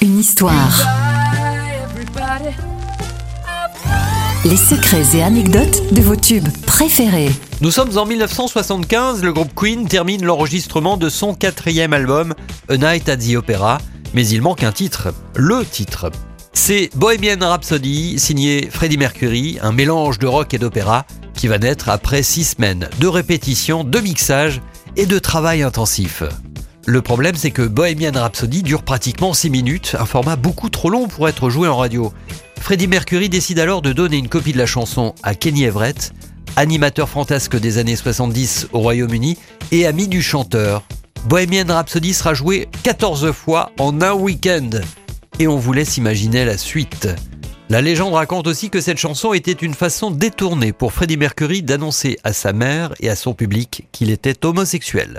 Une histoire. Les secrets et anecdotes de vos tubes préférés. Nous sommes en 1975, le groupe Queen termine l'enregistrement de son quatrième album, A Night at the Opera, mais il manque un titre, le titre. C'est Bohemian Rhapsody, signé Freddie Mercury, un mélange de rock et d'opéra, qui va naître après six semaines de répétition, de mixage et de travail intensif. Le problème, c'est que Bohemian Rhapsody dure pratiquement 6 minutes, un format beaucoup trop long pour être joué en radio. Freddie Mercury décide alors de donner une copie de la chanson à Kenny Everett, animateur fantasque des années 70 au Royaume-Uni et ami du chanteur. Bohemian Rhapsody sera joué 14 fois en un week-end. Et on vous laisse imaginer la suite. La légende raconte aussi que cette chanson était une façon détournée pour Freddie Mercury d'annoncer à sa mère et à son public qu'il était homosexuel.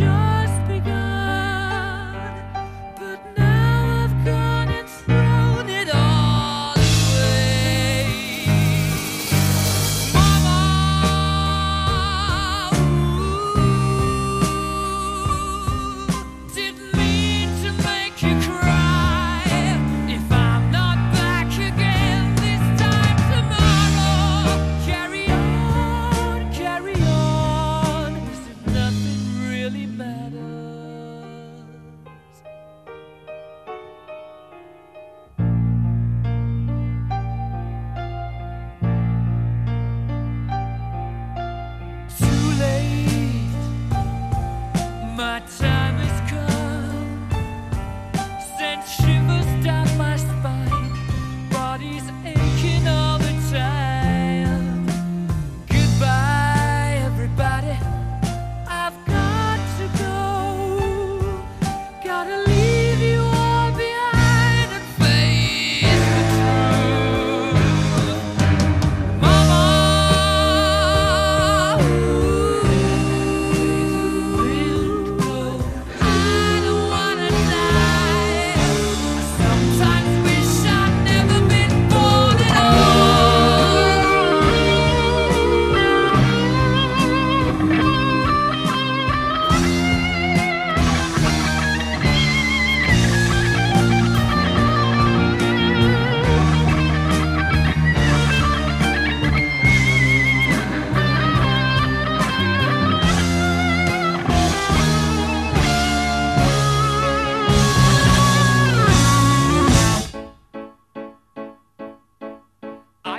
life